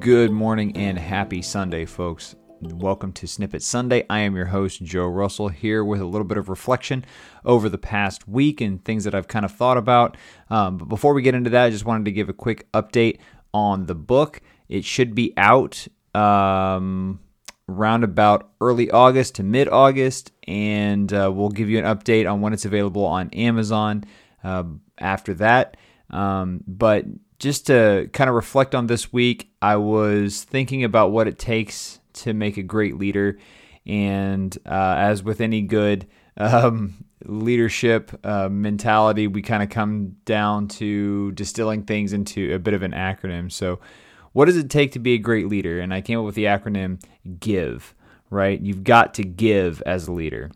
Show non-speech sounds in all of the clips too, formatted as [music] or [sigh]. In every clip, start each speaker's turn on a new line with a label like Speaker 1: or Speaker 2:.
Speaker 1: Good morning and happy Sunday, folks. Welcome to Snippet Sunday. I am your host, Joe Russell, here with a little bit of reflection over the past week and things that I've kind of thought about. Um, but before we get into that, I just wanted to give a quick update on the book. It should be out um, round about early August to mid August, and uh, we'll give you an update on when it's available on Amazon uh, after that. Um, but just to kind of reflect on this week, I was thinking about what it takes to make a great leader. And uh, as with any good [laughs] um, leadership uh, mentality, we kind of come down to distilling things into a bit of an acronym. So, what does it take to be a great leader? And I came up with the acronym GIVE, right? You've got to give as a leader.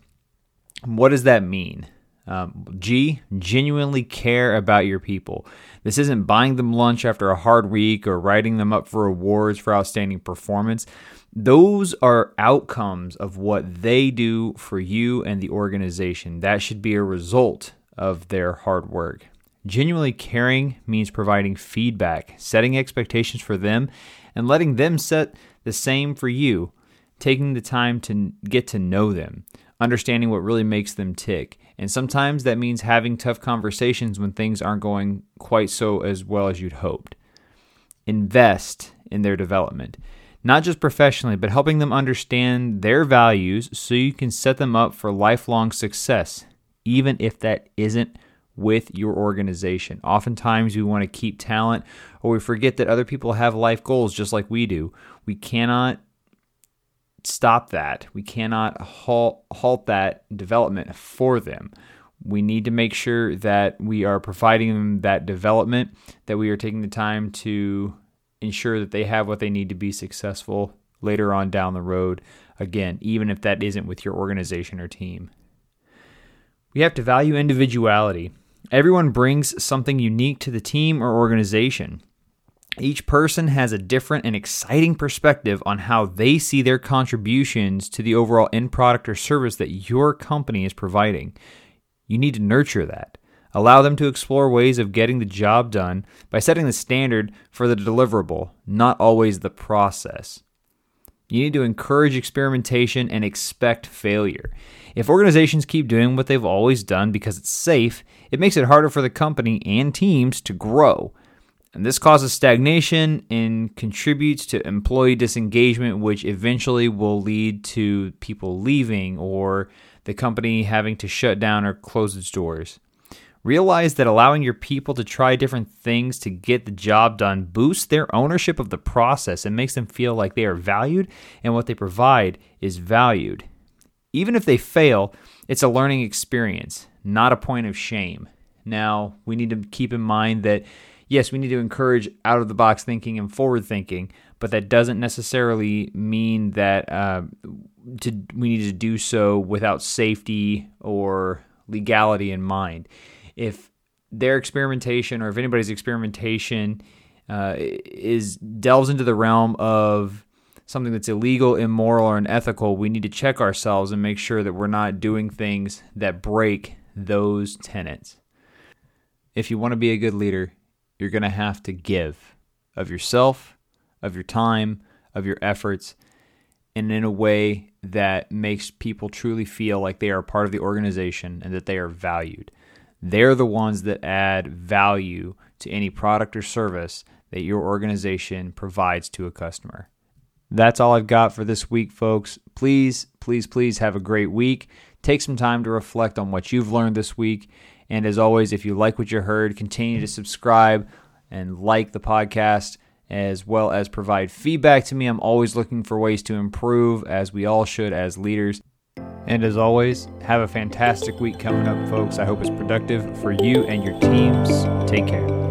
Speaker 1: What does that mean? Um, G, genuinely care about your people. This isn't buying them lunch after a hard week or writing them up for awards for outstanding performance. Those are outcomes of what they do for you and the organization. That should be a result of their hard work. Genuinely caring means providing feedback, setting expectations for them, and letting them set the same for you. Taking the time to get to know them, understanding what really makes them tick. And sometimes that means having tough conversations when things aren't going quite so as well as you'd hoped. Invest in their development, not just professionally, but helping them understand their values so you can set them up for lifelong success, even if that isn't with your organization. Oftentimes, we want to keep talent or we forget that other people have life goals just like we do. We cannot stop that. We cannot halt, halt that development for them. We need to make sure that we are providing them that development, that we are taking the time to ensure that they have what they need to be successful later on down the road. Again, even if that isn't with your organization or team. We have to value individuality. Everyone brings something unique to the team or organization. Each person has a different and exciting perspective on how they see their contributions to the overall end product or service that your company is providing. You need to nurture that. Allow them to explore ways of getting the job done by setting the standard for the deliverable, not always the process. You need to encourage experimentation and expect failure. If organizations keep doing what they've always done because it's safe, it makes it harder for the company and teams to grow. And this causes stagnation and contributes to employee disengagement, which eventually will lead to people leaving or the company having to shut down or close its doors. Realize that allowing your people to try different things to get the job done boosts their ownership of the process and makes them feel like they are valued and what they provide is valued. Even if they fail, it's a learning experience, not a point of shame. Now, we need to keep in mind that yes, we need to encourage out of the box thinking and forward thinking, but that doesn't necessarily mean that uh, to, we need to do so without safety or legality in mind. If their experimentation or if anybody's experimentation uh, is delves into the realm of something that's illegal, immoral, or unethical, we need to check ourselves and make sure that we're not doing things that break those tenets. If you want to be a good leader, you're going to have to give of yourself, of your time, of your efforts, and in a way that makes people truly feel like they are part of the organization and that they are valued. They're the ones that add value to any product or service that your organization provides to a customer. That's all I've got for this week, folks. Please, please, please have a great week. Take some time to reflect on what you've learned this week and as always, if you like what you heard, continue to subscribe and like the podcast as well as provide feedback to me. I'm always looking for ways to improve, as we all should as leaders. And as always, have a fantastic week coming up, folks. I hope it's productive for you and your teams. Take care.